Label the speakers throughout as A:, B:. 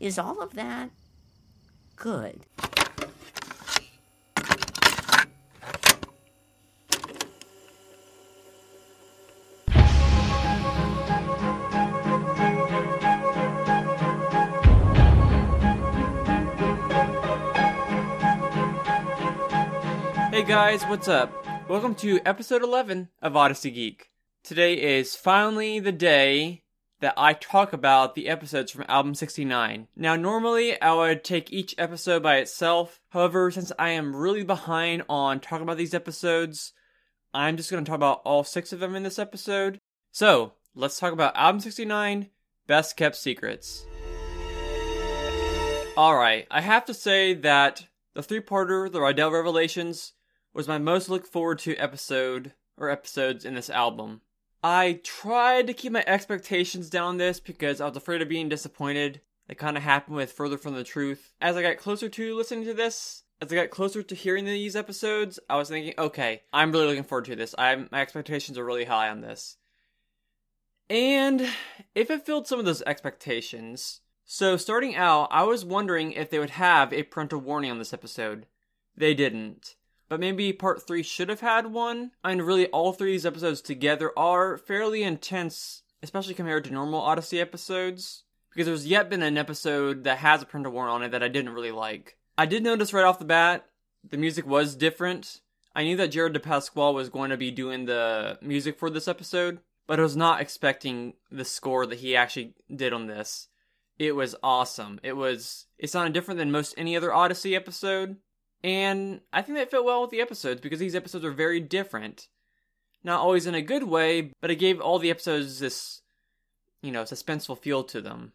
A: Is all of that good?
B: Hey guys, what's up? Welcome to episode 11 of Odyssey Geek. Today is finally the day that I talk about the episodes from album 69. Now, normally I would take each episode by itself. However, since I am really behind on talking about these episodes, I'm just going to talk about all six of them in this episode. So, let's talk about album 69 Best Kept Secrets. Alright, I have to say that the three parter, The Rydell Revelations, was my most looked forward to episode or episodes in this album. I tried to keep my expectations down this because I was afraid of being disappointed. It kind of happened with Further from the Truth. As I got closer to listening to this, as I got closer to hearing these episodes, I was thinking, okay, I'm really looking forward to this. I'm, my expectations are really high on this. And if it filled some of those expectations, so starting out, I was wondering if they would have a parental warning on this episode. They didn't but maybe part three should have had one. And really, all three of these episodes together are fairly intense, especially compared to normal Odyssey episodes. Because there's yet been an episode that has a parental warning on it that I didn't really like. I did notice right off the bat the music was different. I knew that Jared DePasquale was going to be doing the music for this episode, but I was not expecting the score that he actually did on this. It was awesome. It was. It sounded different than most any other Odyssey episode. And I think that fit well with the episodes because these episodes are very different. Not always in a good way, but it gave all the episodes this, you know, suspenseful feel to them.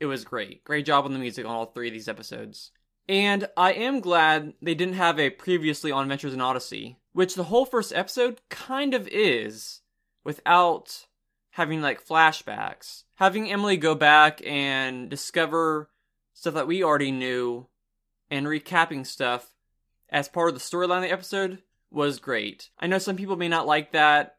B: It was great. Great job on the music on all three of these episodes. And I am glad they didn't have a previously on Adventures in Odyssey, which the whole first episode kind of is, without having like flashbacks. Having Emily go back and discover stuff that we already knew and recapping stuff as part of the storyline of the episode was great. I know some people may not like that.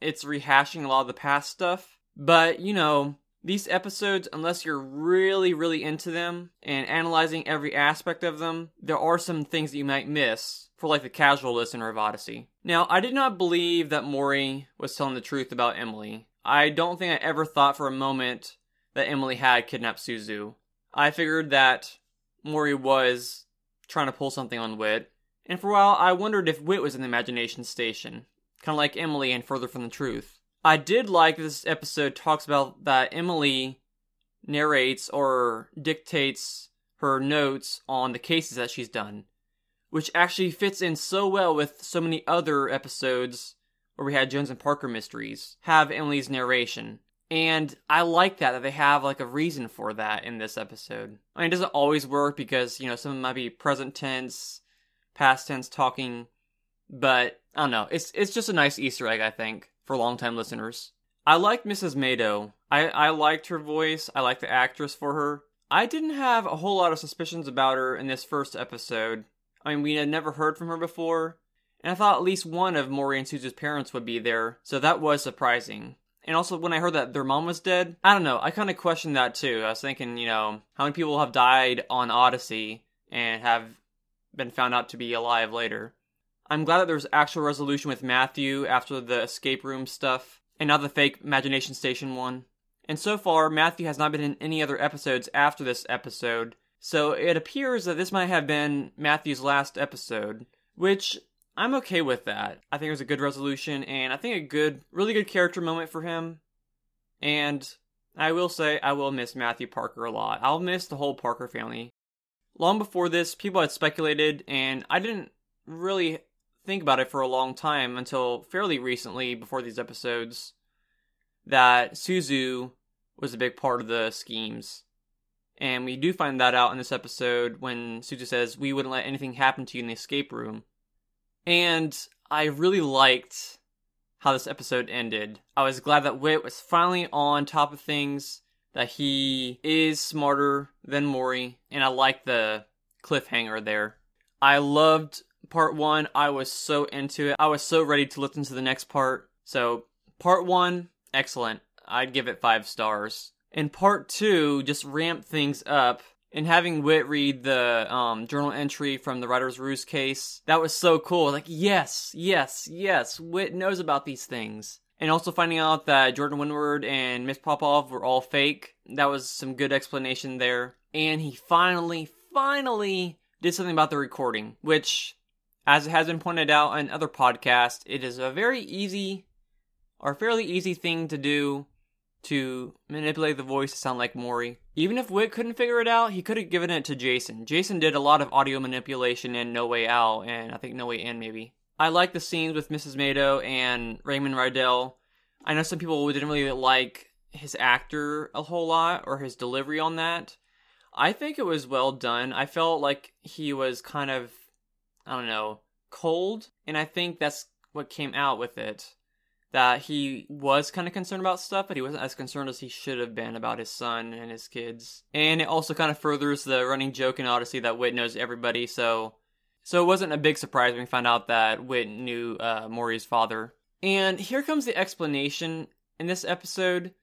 B: It's rehashing a lot of the past stuff. But, you know, these episodes, unless you're really, really into them and analyzing every aspect of them, there are some things that you might miss for like the casual listener of Odyssey. Now, I did not believe that Mori was telling the truth about Emily. I don't think I ever thought for a moment that Emily had kidnapped Suzu. I figured that Mori was trying to pull something on Whit. And for a while, I wondered if Whit was in the imagination station, kind of like Emily and Further from the Truth. I did like this episode talks about that Emily narrates or dictates her notes on the cases that she's done, which actually fits in so well with so many other episodes where we had Jones and Parker mysteries have Emily's narration. And I like that that they have like a reason for that in this episode. I mean, it doesn't always work because you know some might be present tense, past tense talking, but I don't know. It's it's just a nice Easter egg, I think, for longtime listeners. I like Mrs. Mado. I I liked her voice. I liked the actress for her. I didn't have a whole lot of suspicions about her in this first episode. I mean, we had never heard from her before, and I thought at least one of Mori and Suzu's parents would be there, so that was surprising. And also, when I heard that their mom was dead, I don't know, I kind of questioned that too. I was thinking, you know, how many people have died on Odyssey and have been found out to be alive later? I'm glad that there's actual resolution with Matthew after the escape room stuff, and not the fake Imagination Station one. And so far, Matthew has not been in any other episodes after this episode, so it appears that this might have been Matthew's last episode, which I'm okay with that. I think it was a good resolution, and I think a good, really good character moment for him. And I will say, I will miss Matthew Parker a lot. I'll miss the whole Parker family. Long before this, people had speculated, and I didn't really think about it for a long time until fairly recently, before these episodes, that Suzu was a big part of the schemes. And we do find that out in this episode when Suzu says, We wouldn't let anything happen to you in the escape room. And I really liked how this episode ended. I was glad that Whit was finally on top of things, that he is smarter than Mori, and I like the cliffhanger there. I loved part one. I was so into it. I was so ready to listen to the next part. So, part one, excellent. I'd give it five stars. And part two just ramped things up And having Whit read the um, journal entry from the Writer's Ruse case, that was so cool. Like, yes, yes, yes, Whit knows about these things. And also finding out that Jordan Windward and Miss Popov were all fake, that was some good explanation there. And he finally, finally did something about the recording, which, as it has been pointed out in other podcasts, it is a very easy or fairly easy thing to do to manipulate the voice to sound like Maury. Even if Whit couldn't figure it out, he could have given it to Jason. Jason did a lot of audio manipulation in No Way Out, and I think No Way In, maybe. I like the scenes with Mrs. Mado and Raymond Rydell. I know some people didn't really like his actor a whole lot or his delivery on that. I think it was well done. I felt like he was kind of, I don't know, cold, and I think that's what came out with it that he was kind of concerned about stuff, but he wasn't as concerned as he should have been about his son and his kids. And it also kind of furthers the running joke in Odyssey that Whit knows everybody, so so it wasn't a big surprise when we found out that Whit knew uh, Maury's father. And here comes the explanation in this episode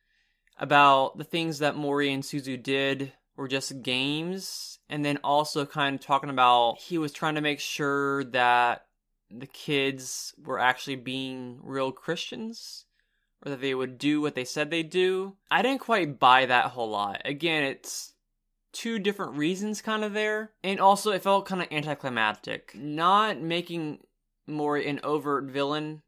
B: about the things that Maury and Suzu did were just games, and then also kind of talking about he was trying to make sure that the kids were actually being real Christians or that they would do what they said they'd do. I didn't quite buy that whole lot. Again, it's two different reasons kind of there. And also, it felt kind of anticlimactic. Not making Maury an overt villain,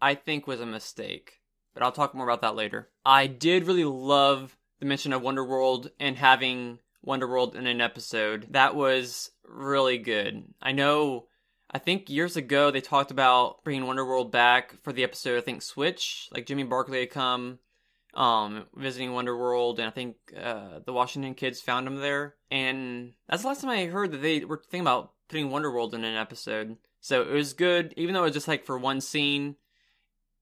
B: I think, was a mistake. But I'll talk more about that later. I did really love the mention of Wonderworld and having Wonderworld in an episode. That was really good. I know I think years ago they talked about bringing Wonderworld back for the episode. I think Switch, like Jimmy Barkley had come, um, visiting Wonderworld, and I think uh, the Washington kids found him there. And that's the last time I heard that they were thinking about putting Wonderworld in an episode. So it was good, even though it was just like for one scene.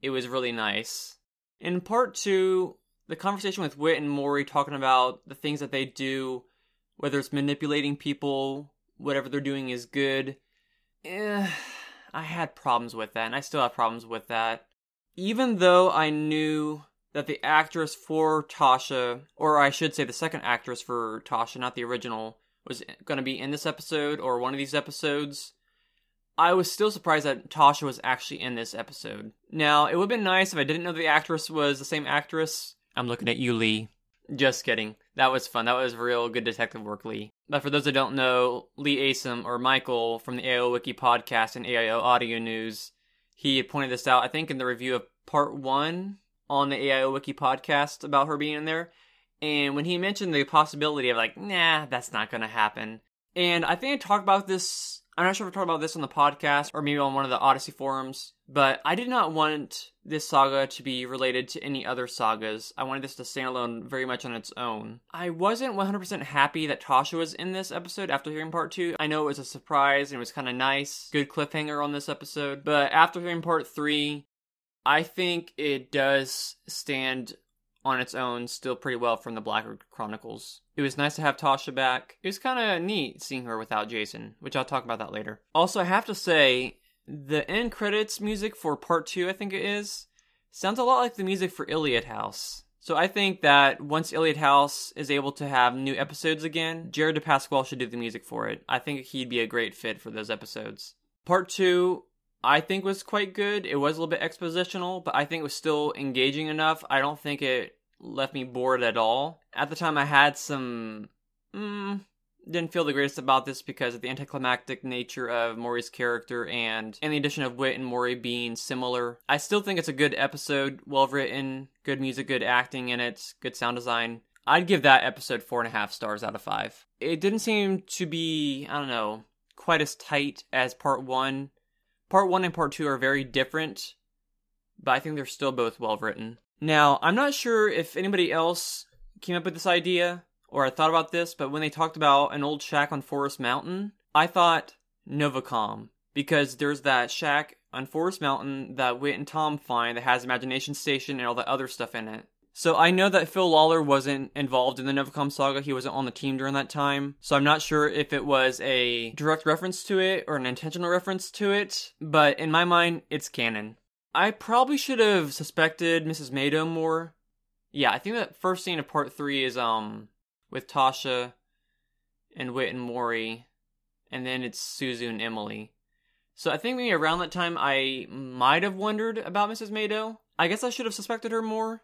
B: It was really nice. In part two, the conversation with Whit and Maury talking about the things that they do, whether it's manipulating people, whatever they're doing is good eh, I had problems with that, and I still have problems with that. Even though I knew that the actress for Tasha, or I should say the second actress for Tasha, not the original, was going to be in this episode or one of these episodes, I was still surprised that Tasha was actually in this episode. Now, it would have been nice if I didn't know the actress was the same actress. I'm looking at you, Lee. Just kidding. That was fun. That was real good detective work, Lee. But for those that don't know, Lee Asim or Michael from the AIO Wiki podcast and AIO Audio News, he pointed this out, I think, in the review of part one on the AIO Wiki podcast about her being in there. And when he mentioned the possibility of like, nah, that's not going to happen. And I think I talked about this I'm not sure if I talked about this on the podcast or maybe on one of the Odyssey forums, but I did not want this saga to be related to any other sagas. I wanted this to stand alone very much on its own. I wasn't 100% happy that Tasha was in this episode after hearing part two. I know it was a surprise and it was kind of nice. Good cliffhanger on this episode. But after hearing part three, I think it does stand on its own still pretty well from the Blackwood Chronicles. It was nice to have Tasha back. It was kind of neat seeing her without Jason, which I'll talk about that later. Also, I have to say, the end credits music for part two, I think it is, sounds a lot like the music for Iliad House. So I think that once Iliad House is able to have new episodes again, Jared DePasquale should do the music for it. I think he'd be a great fit for those episodes. Part two, I think was quite good. It was a little bit expositional, but I think it was still engaging enough. I don't think it left me bored at all. At the time, I had some. Mm, didn't feel the greatest about this because of the anticlimactic nature of Maury's character and, and the addition of Whit and Maury being similar. I still think it's a good episode, well written, good music, good acting in it, good sound design. I'd give that episode four and a half stars out of five. It didn't seem to be, I don't know, quite as tight as part one. Part one and part two are very different, but I think they're still both well written. Now, I'm not sure if anybody else came up with this idea or I thought about this, but when they talked about an old shack on Forest Mountain, I thought Novacom because there's that shack on Forest Mountain that Whit and Tom find that has Imagination Station and all the other stuff in it. So I know that Phil Lawler wasn't involved in the Novacom saga. He wasn't on the team during that time. So I'm not sure if it was a direct reference to it or an intentional reference to it. But in my mind, it's canon. I probably should have suspected Mrs. Mado more. Yeah, I think that first scene of part three is um with Tasha and Whit and Mori, and then it's Suzu and Emily. So I think maybe around that time I might have wondered about Mrs. Mado. I guess I should have suspected her more.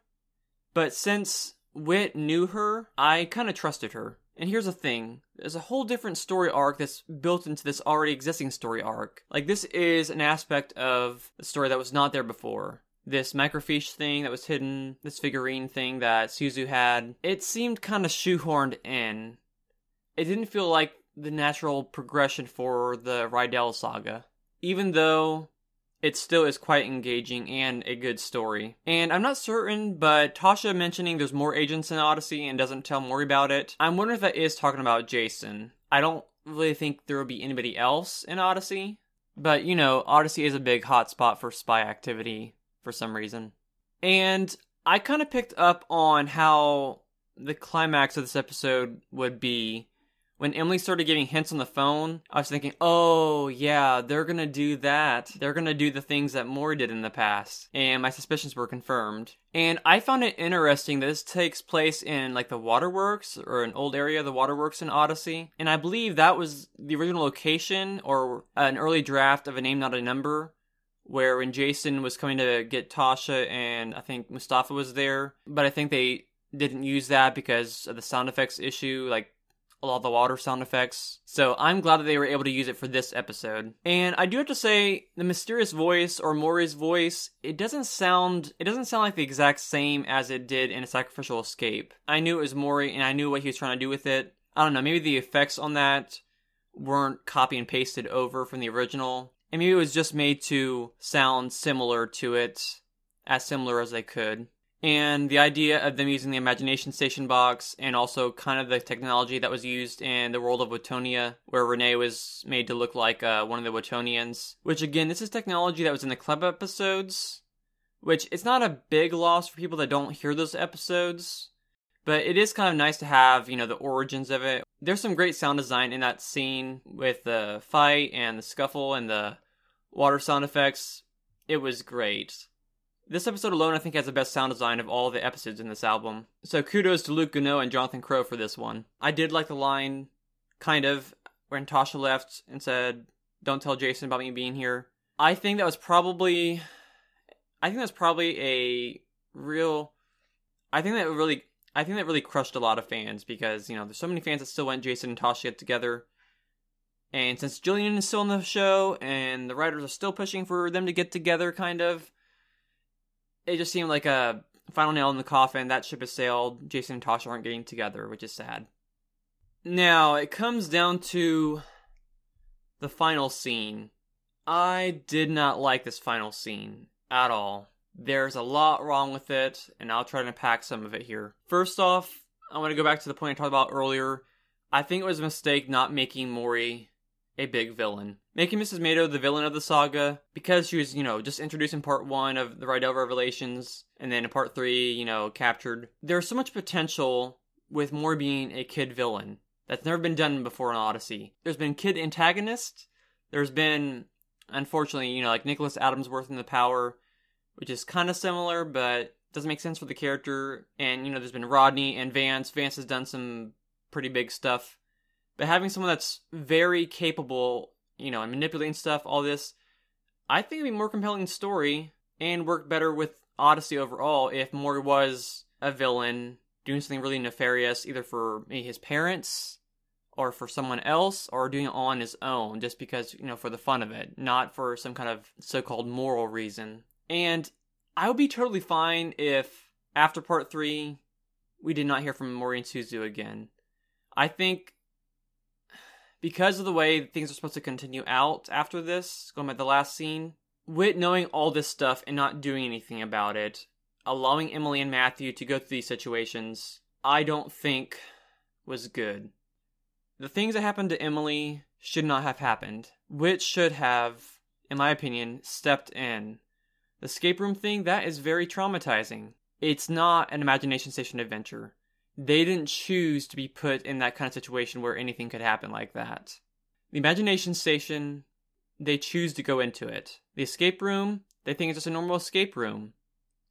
B: But since Whit knew her, I kind of trusted her. And here's the thing there's a whole different story arc that's built into this already existing story arc. Like, this is an aspect of the story that was not there before. This microfiche thing that was hidden, this figurine thing that Suzu had, it seemed kind of shoehorned in. It didn't feel like the natural progression for the Rydell saga. Even though it still is quite engaging and a good story. And I'm not certain, but Tasha mentioning there's more agents in Odyssey and doesn't tell Mori about it. I'm wondering if that is talking about Jason. I don't really think there will be anybody else in Odyssey. But, you know, Odyssey is a big hotspot for spy activity for some reason. And I kind of picked up on how the climax of this episode would be when Emily started giving hints on the phone, I was thinking, oh, yeah, they're gonna do that. They're gonna do the things that Mori did in the past. And my suspicions were confirmed. And I found it interesting that this takes place in like the waterworks or an old area of the waterworks in Odyssey. And I believe that was the original location or an early draft of a name, not a number where when Jason was coming to get Tasha and I think Mustafa was there, but I think they didn't use that because of the sound effects issue. Like a lot of the water sound effects. So I'm glad that they were able to use it for this episode. And I do have to say, the mysterious voice or Mori's voice, it doesn't sound it doesn't sound like the exact same as it did in a sacrificial escape. I knew it was Mori and I knew what he was trying to do with it. I don't know, maybe the effects on that weren't copy and pasted over from the original. And maybe it was just made to sound similar to it, as similar as they could and the idea of them using the imagination station box and also kind of the technology that was used in the world of Watonia, where Renee was made to look like uh, one of the Watonians. Which again, this is technology that was in the club episodes, which it's not a big loss for people that don't hear those episodes. But it is kind of nice to have, you know, the origins of it. There's some great sound design in that scene with the fight and the scuffle and the water sound effects. It was great. This episode alone, I think, has the best sound design of all the episodes in this album. So kudos to Luke Gounod and Jonathan Crow for this one. I did like the line, kind of, when Tasha left and said, Don't tell Jason about me being here. I think that was probably. I think that's probably a real. I think that really. I think that really crushed a lot of fans because, you know, there's so many fans that still want Jason and Tasha together. And since Jillian is still in the show and the writers are still pushing for them to get together, kind of, it just seemed like a final nail in the coffin. That ship has sailed. Jason and Tasha aren't getting together, which is sad. Now, it comes down to the final scene. I did not like this final scene at all. There's a lot wrong with it, and I'll try to unpack some of it here. First off, I want to go back to the point I talked about earlier. I think it was a mistake not making Mori a big villain. Making Mrs. Mado the villain of the saga because she was, you know, just introduced in part one of the Rydell Revelations and then in part three, you know, captured. There's so much potential with Mori being a kid villain that's never been done before in Odyssey. There's been kid antagonist. There's been, unfortunately, you know, like Nicholas Adamsworth in The Power, which is kind of similar, but doesn't make sense for the character. And, you know, there's been Rodney and Vance. Vance has done some pretty big stuff but having someone that's very capable, you know, and manipulating stuff, all this, I think it'd be more compelling story and work better with Odyssey overall if Mori was a villain doing something really nefarious, either for his parents or for someone else, or doing it on his own, just because, you know, for the fun of it, not for some kind of so called moral reason. And I would be totally fine if after part three, we did not hear from Mori and Suzu again. I think because of the way things are supposed to continue out after this, going by the last scene, Whit knowing all this stuff and not doing anything about it, allowing Emily and Matthew to go through these situations, I don't think was good. The things that happened to Emily should not have happened. Whit should have, in my opinion, stepped in. The escape room thing, that is very traumatizing. It's not an imagination station adventure they didn't choose to be put in that kind of situation where anything could happen like that. The imagination station, they choose to go into it. The escape room, they think it's just a normal escape room,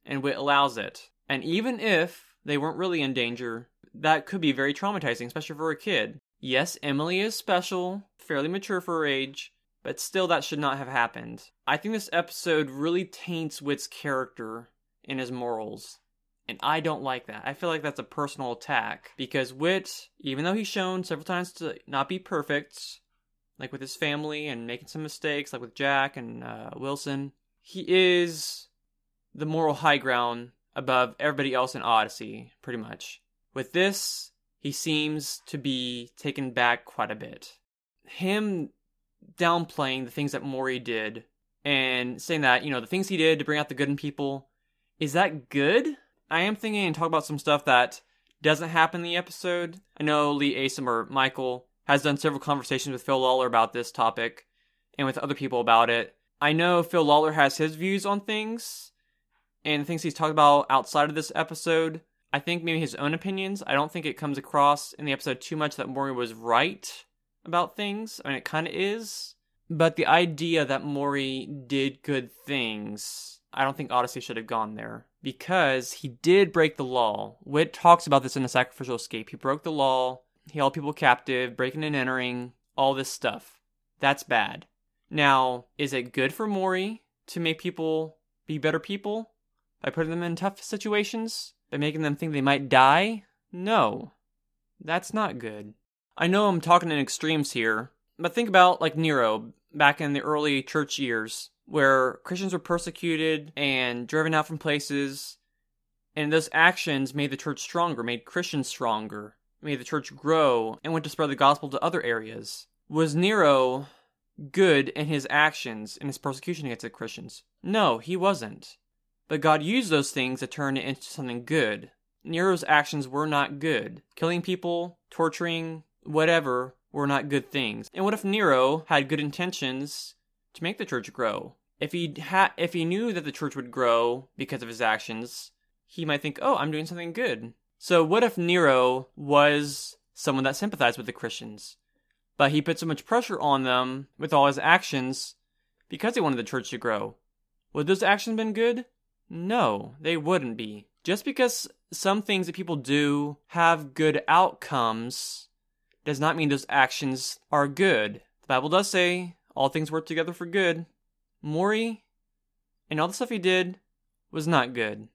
B: and Whit allows it. And even if they weren't really in danger, that could be very traumatizing, especially for a kid. Yes, Emily is special, fairly mature for her age, but still that should not have happened. I think this episode really taints Whit's character and his morals. And I don't like that. I feel like that's a personal attack because Whit, even though he's shown several times to not be perfect, like with his family and making some mistakes, like with Jack and uh, Wilson, he is the moral high ground above everybody else in Odyssey, pretty much. With this, he seems to be taken back quite a bit. Him downplaying the things that Maury did and saying that, you know, the things he did to bring out the good in people, is that good? I am thinking and talk about some stuff that doesn't happen in the episode. I know Lee Asim or Michael has done several conversations with Phil Lawler about this topic and with other people about it. I know Phil Lawler has his views on things and things he's talked about outside of this episode. I think maybe his own opinions. I don't think it comes across in the episode too much that Maury was right about things. I mean, it kind of is. But the idea that Maury did good things, I don't think Odyssey should have gone there. Because he did break the law. Whit talks about this in the Sacrificial Escape. He broke the law, he held people captive, breaking and entering, all this stuff. That's bad. Now, is it good for Maury to make people be better people by putting them in tough situations? By making them think they might die? No. That's not good. I know I'm talking in extremes here, but think about like Nero back in the early church years where Christians were persecuted and driven out from places, and those actions made the church stronger, made Christians stronger, made the church grow, and went to spread the gospel to other areas. Was Nero good in his actions in his persecution against the Christians? No, he wasn't. But God used those things to turn it into something good. Nero's actions were not good. Killing people, torturing, whatever, were not good things. And what if Nero had good intentions to make the church grow? If he had if he knew that the church would grow because of his actions, he might think, "Oh, I'm doing something good." So what if Nero was someone that sympathized with the Christians, but he put so much pressure on them with all his actions because he wanted the church to grow? Would those actions been good? No, they wouldn't be. Just because some things that people do have good outcomes does not mean those actions are good. The Bible does say all things work together for good. Maury and all the stuff he did was not good.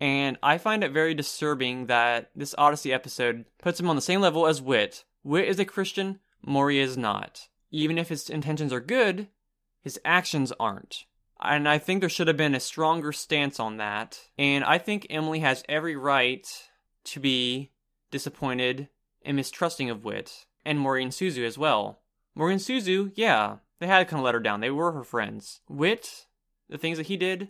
B: And I find it very disturbing that this Odyssey episode puts him on the same level as Whit. Whit is a Christian, Maury is not. Even if his intentions are good, his actions aren't. And I think there should have been a stronger stance on that. And I think Emily has every right to be disappointed and mistrusting of Whit, and Maury and Suzu as well. Maury and Suzu, yeah, they had kind of let her down. They were her friends. Whit, the things that he did,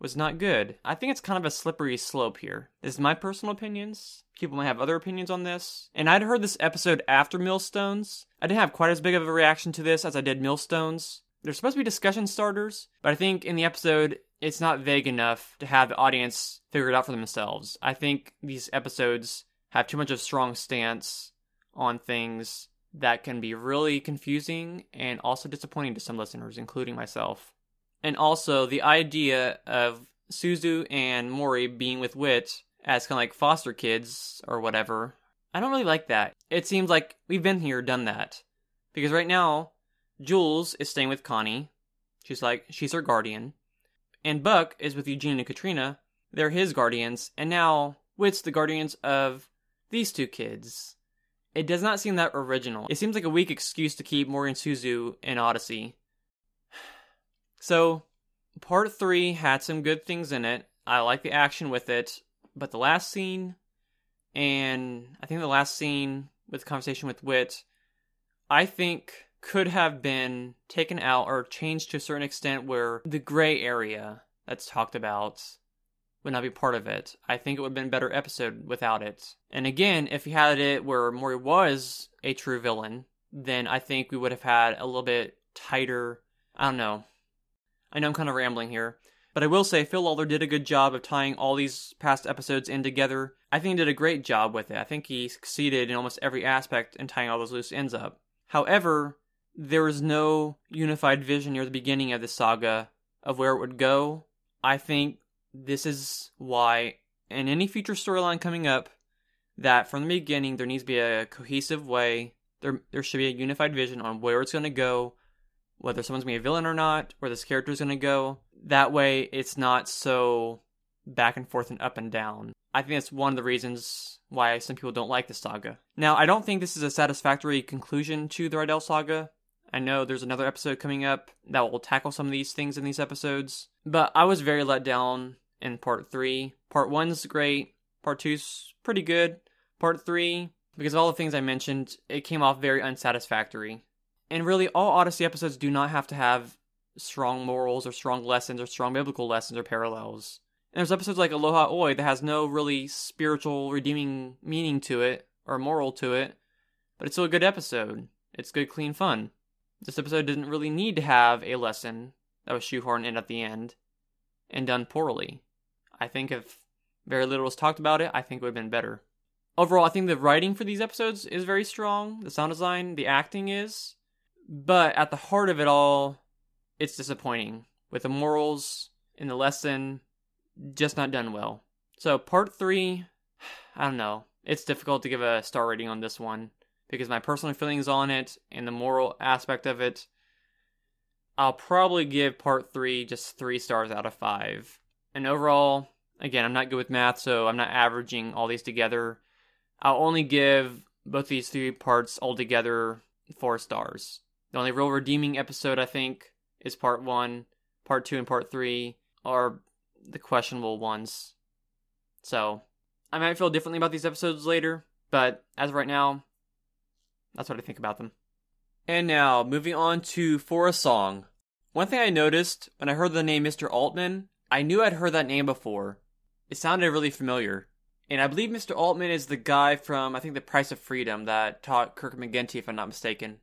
B: was not good. I think it's kind of a slippery slope here. This is my personal opinions. People might have other opinions on this. And I'd heard this episode after Millstones. I didn't have quite as big of a reaction to this as I did Millstones. They're supposed to be discussion starters, but I think in the episode, it's not vague enough to have the audience figure it out for themselves. I think these episodes have too much of a strong stance on things that can be really confusing and also disappointing to some listeners, including myself. And also the idea of Suzu and Maury being with Whit as kind of like foster kids or whatever. I don't really like that. It seems like we've been here, done that. Because right now, Jules is staying with Connie. She's like, she's her guardian. And Buck is with Eugene and Katrina. They're his guardians. And now Whit's the guardians of these two kids. It does not seem that original. It seems like a weak excuse to keep Maury and Suzu in Odyssey. So, part three had some good things in it. I like the action with it, but the last scene, and I think the last scene with the conversation with Whit, I think could have been taken out or changed to a certain extent where the gray area that's talked about would not be part of it. I think it would have been a better episode without it. And again, if you had it where Maury was a true villain, then I think we would have had a little bit tighter. I don't know. I know I'm kind of rambling here. But I will say Phil Lawler did a good job of tying all these past episodes in together. I think he did a great job with it. I think he succeeded in almost every aspect in tying all those loose ends up. However, there was no unified vision near the beginning of the saga of where it would go. I think this is why in any future storyline coming up that from the beginning there needs to be a cohesive way There, there should be a unified vision on where it's going to go, whether someone's going to be a villain or not, where this character is going to go. That way, it's not so back and forth and up and down. I think that's one of the reasons why some people don't like the saga. Now, I don't think this is a satisfactory conclusion to the Rydell saga. I know there's another episode coming up that will tackle some of these things in these episodes, but I was very let down in part three. Part one's great, part two's pretty good. Part three, because of all the things I mentioned, it came off very unsatisfactory. And really, all Odyssey episodes do not have to have strong morals or strong lessons or strong biblical lessons or parallels. And there's episodes like Aloha Oi that has no really spiritual redeeming meaning to it or moral to it, but it's still a good episode. It's good, clean fun. This episode didn't really need to have a lesson that was shoehorned in at the end and done poorly. I think if very little was talked about it, I think it would have been better. Overall, I think the writing for these episodes is very strong. The sound design, the acting is. But at the heart of it all, it's disappointing. With the morals and the lesson just not done well. So, part three, I don't know. It's difficult to give a star rating on this one because my personal feelings on it and the moral aspect of it, I'll probably give part three just three stars out of five. And overall, again, I'm not good with math, so I'm not averaging all these together. I'll only give both these three parts altogether four stars. The only real redeeming episode, I think, is part one. Part two and part three are the questionable ones. So, I might feel differently about these episodes later, but as of right now, that's what I think about them. And now, moving on to For a Song. One thing I noticed when I heard the name Mr. Altman, I knew I'd heard that name before. It sounded really familiar. And I believe Mr. Altman is the guy from, I think, The Price of Freedom that taught Kirk McGinty, if I'm not mistaken.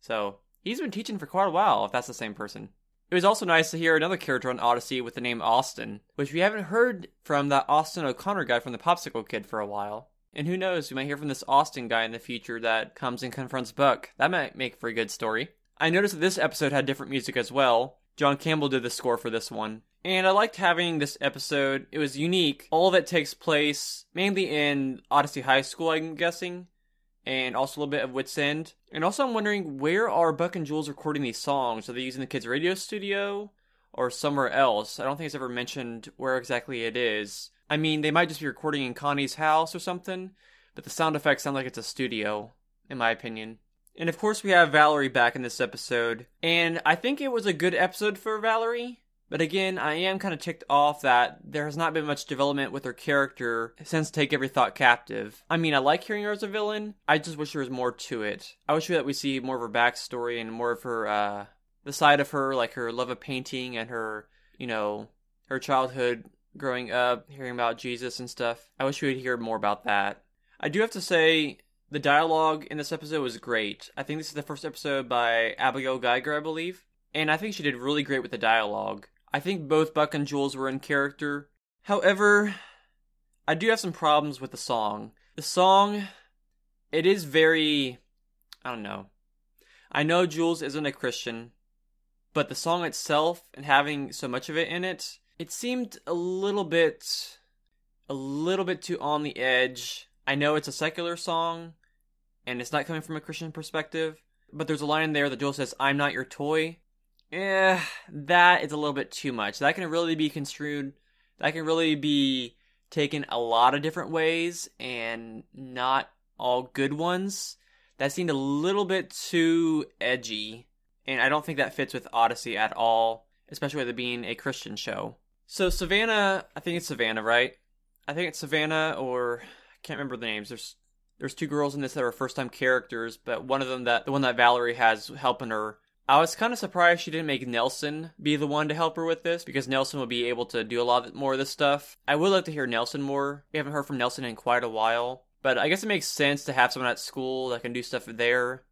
B: So, he's been teaching for quite a while, if that's the same person. It was also nice to hear another character on Odyssey with the name Austin, which we haven't heard from that Austin O'Connor guy from the Popsicle Kid for a while. And who knows, we might hear from this Austin guy in the future that comes and confronts Buck. That might make for a good story. I noticed that this episode had different music as well. John Campbell did the score for this one. And I liked having this episode. It was unique. All of it takes place mainly in Odyssey High School, I'm guessing, and also a little bit of Whit's End. And also, I'm wondering where are Buck and Jules recording these songs? Are they using the kids' radio studio or somewhere else? I don't think it's ever mentioned where exactly it is. I mean, they might just be recording in Connie's house or something, but the sound effects sound like it's a studio, in my opinion. And of course, we have Valerie back in this episode, and I think it was a good episode for Valerie. But again, I am kind of ticked off that there has not been much development with her character since Take Every Thought Captive. I mean, I like hearing her as a villain. I just wish there was more to it. I wish that we see more of her backstory and more of her, uh, the side of her, like her love of painting and her, you know, her childhood growing up, hearing about Jesus and stuff. I wish we would hear more about that. I do have to say, the dialogue in this episode was great. I think this is the first episode by Abigail Geiger, I believe. And I think she did really great with the dialogue. I think both Buck and Jules were in character. However, I do have some problems with the song. The song, it is very. I don't know. I know Jules isn't a Christian, but the song itself and having so much of it in it, it seemed a little bit. a little bit too on the edge. I know it's a secular song, and it's not coming from a Christian perspective, but there's a line in there that Jules says, I'm not your toy. Eh, that is a little bit too much. That can really be construed, that can really be taken a lot of different ways and not all good ones. That seemed a little bit too edgy, and I don't think that fits with Odyssey at all, especially with it being a Christian show. So, Savannah, I think it's Savannah, right? I think it's Savannah, or I can't remember the names. There's there's two girls in this that are first time characters, but one of them that the one that Valerie has helping her I was kind of surprised she didn't make Nelson be the one to help her with this because Nelson would be able to do a lot more of this stuff. I would like to hear Nelson more. We haven't heard from Nelson in quite a while, but I guess it makes sense to have someone at school that can do stuff there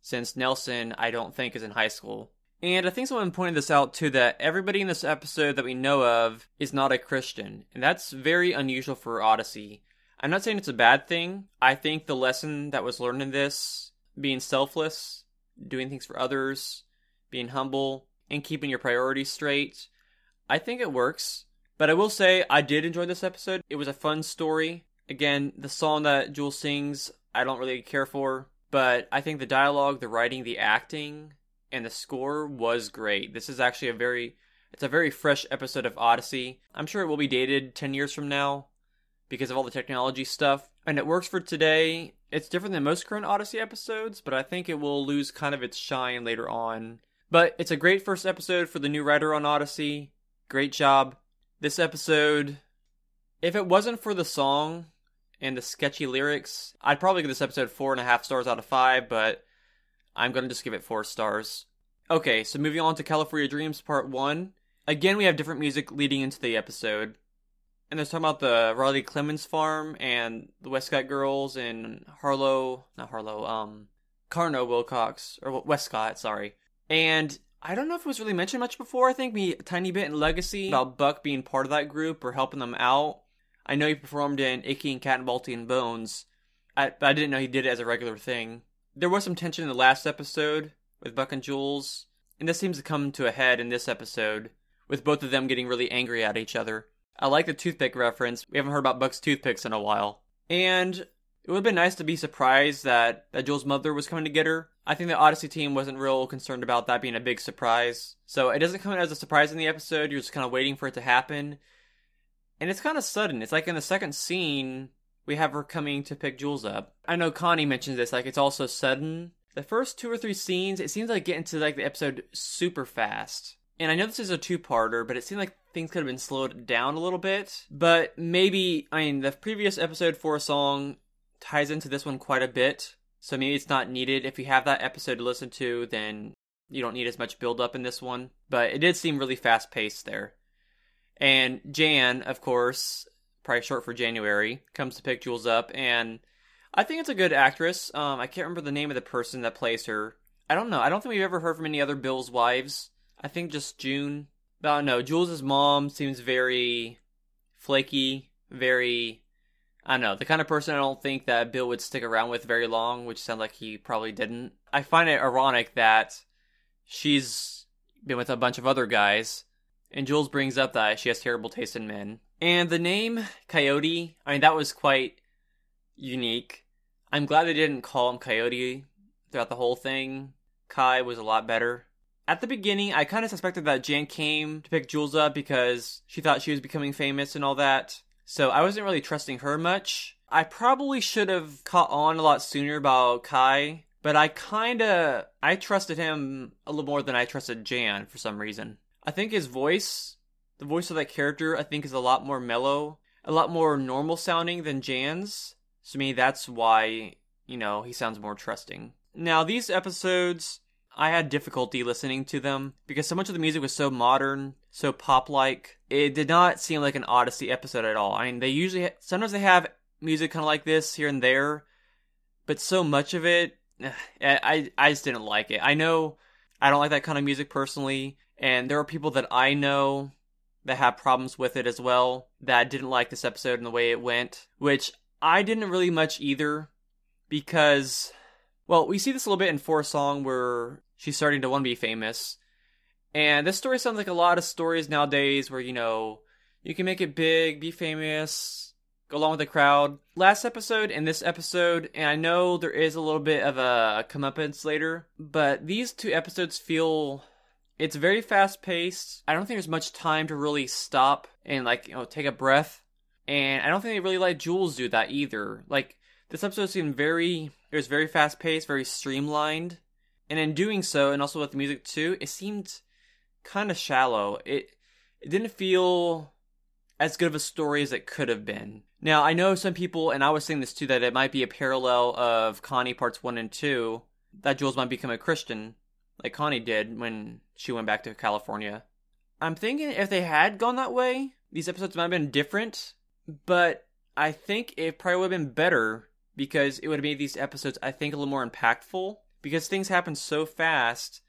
B: since Nelson, I don't think, is in high school. And I think someone pointed this out too that everybody in this episode that we know of is not a Christian, and that's very unusual for Odyssey. I'm not saying it's a bad thing. I think the lesson that was learned in this, being selfless, doing things for others, being humble, and keeping your priorities straight. I think it works. But I will say, I did enjoy this episode. It was a fun story. Again, the song that Jules sings, I don't really care for. but I think the dialogue, the writing, the acting, and the score was great. This is actually a very it's a very fresh episode of Odyssey. I'm sure it will be dated 10 years from now because of all the technology stuff, and it works for today. It's different than most current Odyssey episodes, but I think it will lose kind of its shine later on. But it's a great first episode for the new writer on Odyssey. Great job. This episode, if it wasn't for the song and the sketchy lyrics, I'd probably give this episode four and a half stars out of five, but I'm gonna just give it four stars. Okay, so moving on to California Dreams Part 1. Again, we have different music leading into the episode. And there's talking about the Riley Clemens farm and the Westcott girls and Harlow, not Harlow, um, Carno Wilcox, or Westcott, sorry. And I don't know if it was really mentioned much before. I think me a tiny bit in Legacy about Buck being part of that group or helping them out. I know he performed in Icky and Cat and Balti and Bones, I, but I didn't know he did it as a regular thing. There was some tension in the last episode with Buck and Jules, and this seems to come to a head in this episode, with both of them getting really angry at each other. I like the toothpick reference. We haven't heard about Buck's toothpicks in a while. And it would have been nice to be surprised that, that Jules' mother was coming to get her. I think the Odyssey team wasn't real concerned about that being a big surprise. So it doesn't come as a surprise in the episode. You're just kind of waiting for it to happen. And it's kind of sudden. It's like in the second scene, we have her coming to pick Jules up. I know Connie mentioned this, like it's also sudden. The first two or three scenes, it seems like get into like the episode super fast. And I know this is a two-parter, but it seemed like things could have been slowed down a little bit. But maybe, I mean, the previous episode for a song ties into this one quite a bit. So maybe it's not needed. If you have that episode to listen to, then you don't need as much build up in this one. But it did seem really fast paced there. And Jan, of course, probably short for January, comes to pick Jules up, and I think it's a good actress. Um, I can't remember the name of the person that plays her. I don't know. I don't think we've ever heard from any other Bill's wives. I think just June. But I don't know. Jules' mom seems very flaky, very. I don't know. The kind of person I don't think that Bill would stick around with very long, which sounds like he probably didn't. I find it ironic that she's been with a bunch of other guys, and Jules brings up that she has terrible taste in men. And the name Coyote, I mean, that was quite unique. I'm glad they didn't call him Coyote throughout the whole thing. Kai was a lot better. At the beginning, I kind of suspected that Jan came to pick Jules up because she thought she was becoming famous and all that. So I wasn't really trusting her much. I probably should have caught on a lot sooner about Kai, but I kind of I trusted him a little more than I trusted Jan for some reason. I think his voice, the voice of that character, I think is a lot more mellow, a lot more normal sounding than Jan's. So to me, that's why you know he sounds more trusting. Now these episodes, I had difficulty listening to them because so much of the music was so modern, so pop-like. It did not seem like an Odyssey episode at all. I mean, they usually sometimes they have music kind of like this here and there, but so much of it, eh, I I just didn't like it. I know I don't like that kind of music personally, and there are people that I know that have problems with it as well that didn't like this episode and the way it went, which I didn't really much either because well, we see this a little bit in Four Song where she's starting to want to be famous. And this story sounds like a lot of stories nowadays where, you know, you can make it big, be famous, go along with the crowd. Last episode and this episode, and I know there is a little bit of a comeuppance later, but these two episodes feel it's very fast paced. I don't think there's much time to really stop and like, you know, take a breath. And I don't think they really let Jules do that either. Like this episode seemed very it was very fast paced, very streamlined. And in doing so, and also with the music too, it seemed kind of shallow. It it didn't feel as good of a story as it could have been. Now, I know some people, and I was saying this too, that it might be a parallel of Connie parts one and two, that Jules might become a Christian, like Connie did when she went back to California. I'm thinking if they had gone that way, these episodes might have been different, but I think it probably would have been better because it would have made these episodes, I think, a little more impactful. Because things happen so fast,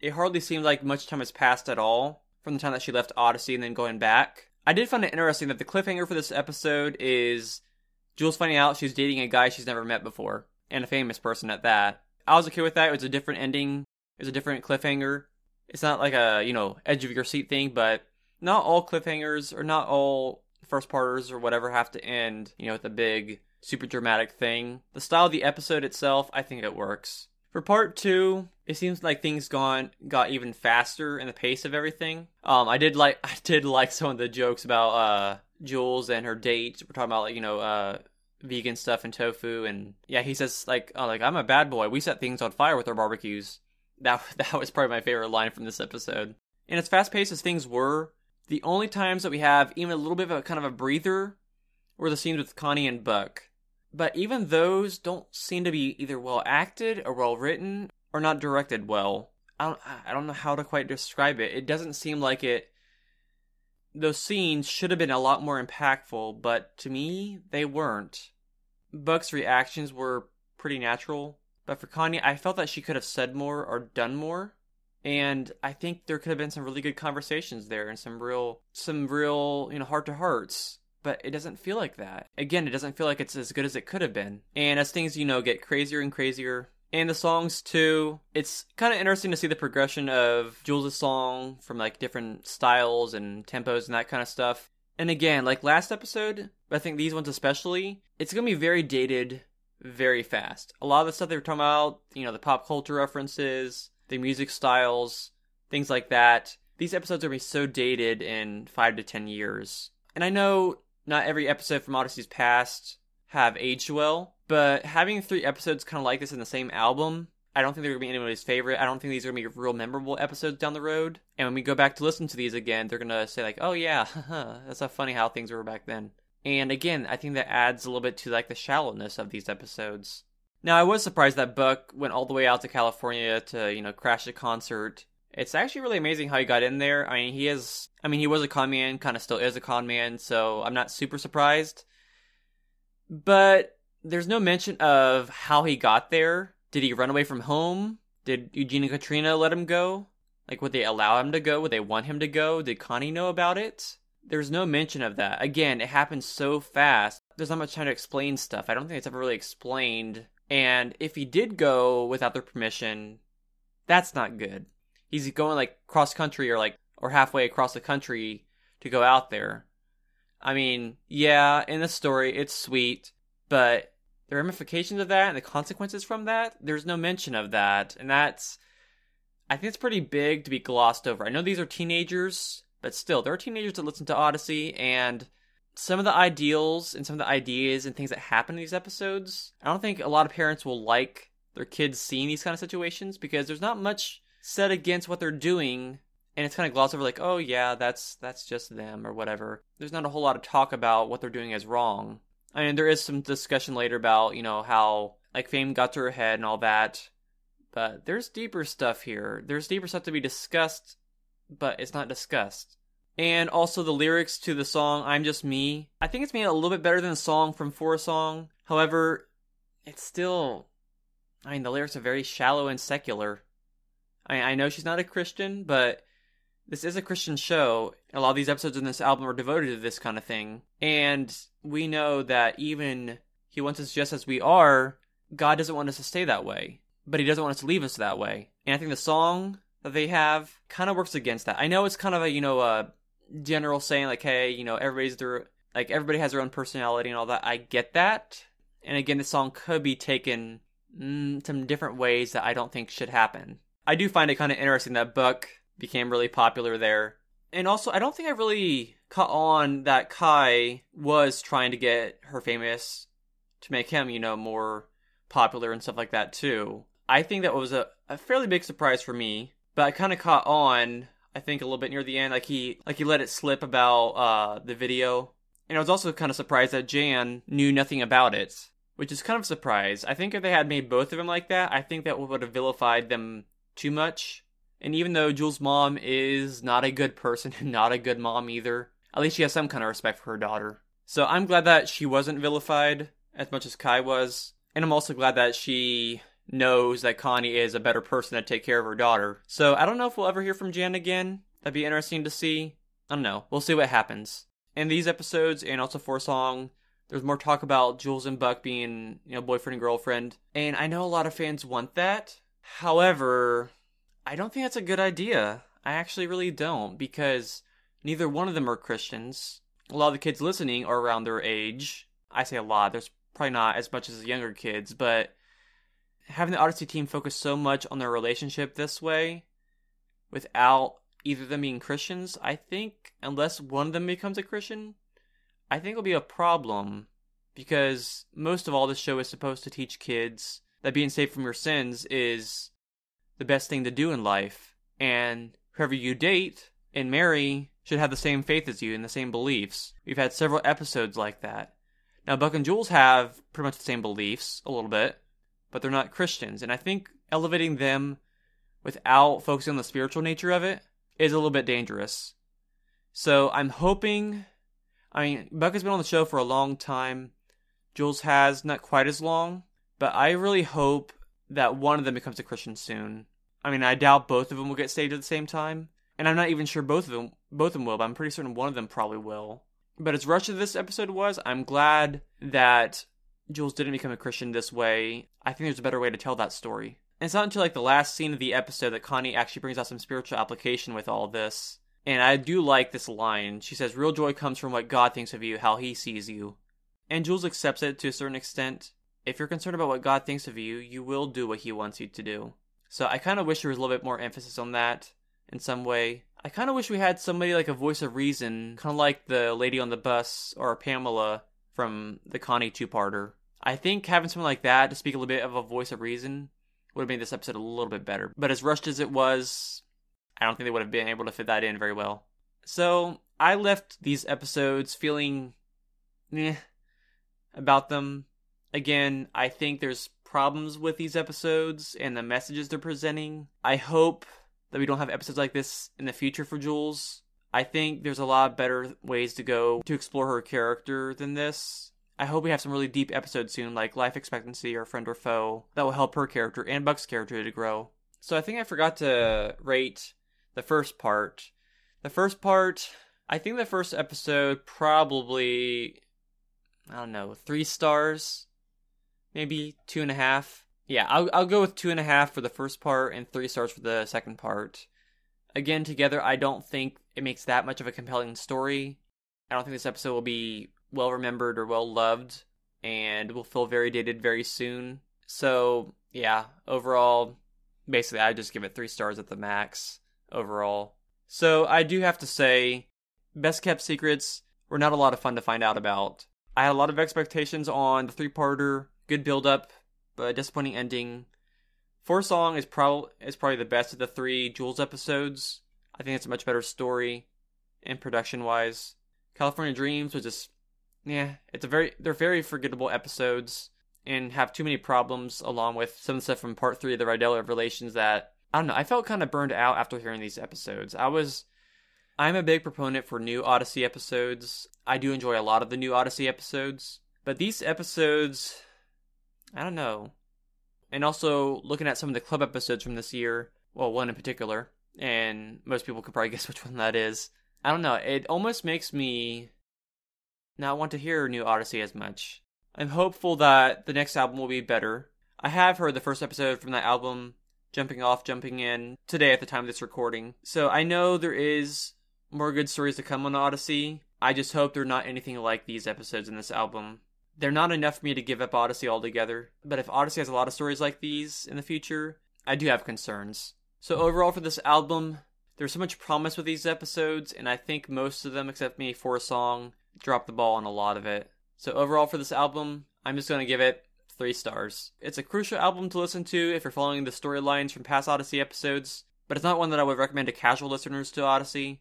B: it hardly seemed like much time has passed at all from the time that she left Odyssey and then going back. I did find it interesting that the cliffhanger for this episode is Jules finding out she's dating a guy she's never met before, and a famous person at that. I was okay with that. It was a different ending. It was a different cliffhanger. It's not like a, you know, edge of your seat thing, but not all cliffhangers or not all first parters or whatever have to end, you know, with a big super dramatic thing. The style of the episode itself, I think it works. For part two, it seems like things gone got even faster in the pace of everything. Um, I did like I did like some of the jokes about uh Jules and her date. We're talking about like you know uh vegan stuff and tofu, and yeah, he says like oh like I'm a bad boy. We set things on fire with our barbecues. That that was probably my favorite line from this episode. And as fast paced as things were, the only times that we have even a little bit of a kind of a breather were the scenes with Connie and Buck but even those don't seem to be either well acted or well written or not directed well. I don't I don't know how to quite describe it. It doesn't seem like it those scenes should have been a lot more impactful, but to me they weren't. Buck's reactions were pretty natural, but for Connie, I felt that she could have said more or done more. And I think there could have been some really good conversations there and some real some real, you know, heart to hearts but it doesn't feel like that. Again, it doesn't feel like it's as good as it could have been. And as things, you know, get crazier and crazier, and the songs too, it's kind of interesting to see the progression of Jules' song from like different styles and tempos and that kind of stuff. And again, like last episode, I think these ones especially, it's gonna be very dated very fast. A lot of the stuff they were talking about, you know, the pop culture references, the music styles, things like that. These episodes are gonna be so dated in five to ten years. And I know not every episode from Odyssey's past have aged well, but having three episodes kind of like this in the same album, I don't think they're gonna be anybody's favorite. I don't think these are gonna be real memorable episodes down the road. And when we go back to listen to these again, they're gonna say like, "Oh yeah, that's so funny how things were back then." And again, I think that adds a little bit to like the shallowness of these episodes. Now, I was surprised that Buck went all the way out to California to, you know, crash a concert it's actually really amazing how he got in there. I mean, he is. I mean, he was a con man, kind of still is a con man, so I'm not super surprised. But there's no mention of how he got there. Did he run away from home? Did Eugene and Katrina let him go? Like, would they allow him to go? Would they want him to go? Did Connie know about it? There's no mention of that. Again, it happens so fast. There's not much time to explain stuff. I don't think it's ever really explained. And if he did go without their permission, that's not good he's going like cross country or like or halfway across the country to go out there. I mean, yeah, in the story it's sweet, but the ramifications of that and the consequences from that, there's no mention of that. And that's I think it's pretty big to be glossed over. I know these are teenagers, but still, there are teenagers that listen to Odyssey and some of the ideals and some of the ideas and things that happen in these episodes, I don't think a lot of parents will like their kids seeing these kind of situations because there's not much set against what they're doing and it's kind of glossed over like oh yeah that's that's just them or whatever. There's not a whole lot of talk about what they're doing as wrong. I mean there is some discussion later about you know how like fame got to her head and all that but there's deeper stuff here. There's deeper stuff to be discussed but it's not discussed. And also the lyrics to the song i'm just me. I think it's made a little bit better than the song from for a song. However it's still i mean the lyrics are very shallow and secular I, I know she's not a Christian, but this is a Christian show. A lot of these episodes in this album are devoted to this kind of thing. And we know that even He wants us just as we are, God doesn't want us to stay that way. But He doesn't want us to leave us that way. And I think the song that they have kind of works against that. I know it's kind of a, you know, a general saying like, hey, you know, everybody's their, like, everybody has their own personality and all that. I get that. And again, the song could be taken mm, some different ways that I don't think should happen. I do find it kind of interesting that Buck became really popular there. And also, I don't think I really caught on that Kai was trying to get her famous to make him, you know, more popular and stuff like that too. I think that was a, a fairly big surprise for me, but I kind of caught on. I think a little bit near the end, like he like he let it slip about uh, the video, and I was also kind of surprised that Jan knew nothing about it, which is kind of a surprise. I think if they had made both of them like that, I think that would have vilified them too much. And even though Jules' mom is not a good person and not a good mom either, at least she has some kind of respect for her daughter. So I'm glad that she wasn't vilified as much as Kai was. And I'm also glad that she knows that Connie is a better person to take care of her daughter. So I don't know if we'll ever hear from Jan again. That'd be interesting to see. I don't know. We'll see what happens. In these episodes and also for song, there's more talk about Jules and Buck being, you know, boyfriend and girlfriend. And I know a lot of fans want that. However, I don't think that's a good idea. I actually really don't because neither one of them are Christians. A lot of the kids listening are around their age. I say a lot. There's probably not as much as the younger kids, but having the Odyssey team focus so much on their relationship this way without either of them being Christians, I think, unless one of them becomes a Christian, I think it'll be a problem because most of all, this show is supposed to teach kids that being saved from your sins is the best thing to do in life. And whoever you date and marry should have the same faith as you and the same beliefs. We've had several episodes like that. Now, Buck and Jules have pretty much the same beliefs, a little bit, but they're not Christians. And I think elevating them without focusing on the spiritual nature of it is a little bit dangerous. So I'm hoping. I mean, Buck has been on the show for a long time. Jules has not quite as long, but I really hope that one of them becomes a Christian soon. I mean, I doubt both of them will get saved at the same time, and I'm not even sure both of them both of them will, but I'm pretty certain one of them probably will. But as rushed as this episode was, I'm glad that Jules didn't become a Christian this way. I think there's a better way to tell that story. And it's not until like the last scene of the episode that Connie actually brings out some spiritual application with all this. And I do like this line. She says, Real joy comes from what God thinks of you, how he sees you. And Jules accepts it to a certain extent. If you're concerned about what God thinks of you, you will do what he wants you to do. So I kind of wish there was a little bit more emphasis on that in some way. I kind of wish we had somebody like a voice of reason, kind of like the lady on the bus or Pamela from the Connie two-parter. I think having someone like that to speak a little bit of a voice of reason would have made this episode a little bit better. But as rushed as it was, I don't think they would have been able to fit that in very well. So I left these episodes feeling eh, about them. Again, I think there's problems with these episodes and the messages they're presenting. I hope that we don't have episodes like this in the future for Jules. I think there's a lot better ways to go to explore her character than this. I hope we have some really deep episodes soon, like Life Expectancy or Friend or Foe, that will help her character and Buck's character to grow. So I think I forgot to rate the first part. The first part, I think the first episode probably, I don't know, three stars, maybe two and a half yeah, I'll I'll go with two and a half for the first part and three stars for the second part. Again, together, I don't think it makes that much of a compelling story. I don't think this episode will be well remembered or well loved, and will feel very dated very soon. So yeah, overall, basically, I just give it three stars at the max overall. So I do have to say, best kept secrets were not a lot of fun to find out about. I had a lot of expectations on the three parter, good build up, but a disappointing ending. Four Song is probably is probably the best of the three Jules episodes. I think it's a much better story and production wise. California Dreams was just yeah, it's a very they're very forgettable episodes and have too many problems along with some stuff from part three of the Rydell Revelation. that I don't know, I felt kind of burned out after hearing these episodes. I was I'm a big proponent for new Odyssey episodes. I do enjoy a lot of the new Odyssey episodes, but these episodes I don't know. And also looking at some of the club episodes from this year, well, one in particular, and most people could probably guess which one that is. I don't know. It almost makes me not want to hear New Odyssey as much. I'm hopeful that the next album will be better. I have heard the first episode from that album, Jumping Off, Jumping In, today at the time of this recording. So I know there is more good stories to come on Odyssey. I just hope they're not anything like these episodes in this album they're not enough for me to give up Odyssey altogether. But if Odyssey has a lot of stories like these in the future, I do have concerns. So hmm. overall for this album, there's so much promise with these episodes, and I think most of them, except maybe for a song, drop the ball on a lot of it. So overall for this album, I'm just gonna give it three stars. It's a crucial album to listen to if you're following the storylines from past Odyssey episodes, but it's not one that I would recommend to casual listeners to Odyssey,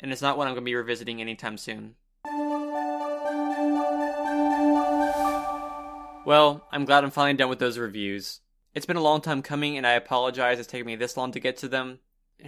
B: and it's not one I'm gonna be revisiting anytime soon. Well, I'm glad I'm finally done with those reviews. It's been a long time coming, and I apologize it's taken me this long to get to them.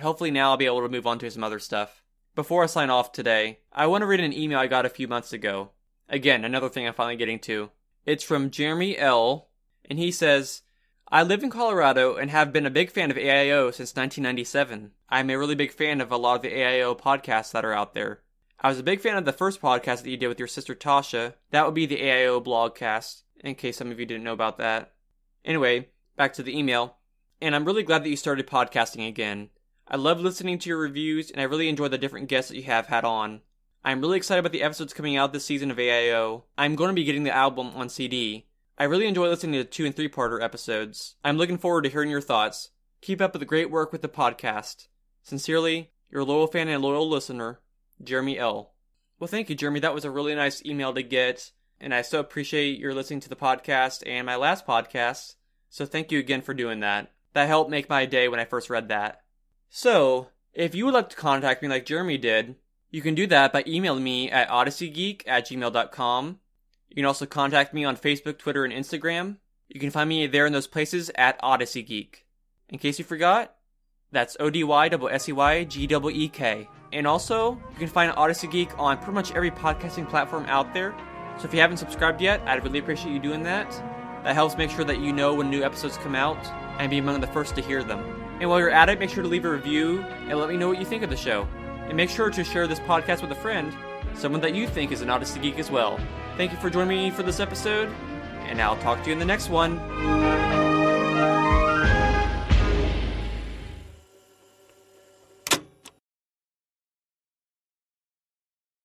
B: Hopefully, now I'll be able to move on to some other stuff. Before I sign off today, I want to read an email I got a few months ago. Again, another thing I'm finally getting to. It's from Jeremy L., and he says, I live in Colorado and have been a big fan of AIO since 1997. I'm a really big fan of a lot of the AIO podcasts that are out there. I was a big fan of the first podcast that you did with your sister Tasha. That would be the AIO blogcast in case some of you didn't know about that. Anyway, back to the email. And I'm really glad that you started podcasting again. I love listening to your reviews, and I really enjoy the different guests that you have had on. I'm really excited about the episodes coming out this season of AIO. I'm going to be getting the album on CD. I really enjoy listening to two and three parter episodes. I'm looking forward to hearing your thoughts. Keep up with the great work with the podcast. Sincerely, your loyal fan and loyal listener, Jeremy L. Well, thank you, Jeremy. That was a really nice email to get, and I so appreciate your listening to the podcast and my last podcast. So thank you again for doing that. That helped make my day when I first read that. So, if you would like to contact me like Jeremy did, you can do that by emailing me at odysseygeek at gmail.com. You can also contact me on Facebook, Twitter, and Instagram. You can find me there in those places at Odyssey Geek. In case you forgot, that's O D Y S E Y G E K. And also, you can find Odyssey Geek on pretty much every podcasting platform out there. So if you haven't subscribed yet, I'd really appreciate you doing that. That helps make sure that you know when new episodes come out and be among the first to hear them. And while you're at it, make sure to leave a review and let me know what you think of the show. And make sure to share this podcast with a friend, someone that you think is an Odyssey Geek as well. Thank you for joining me for this episode, and I'll talk to you in the next one.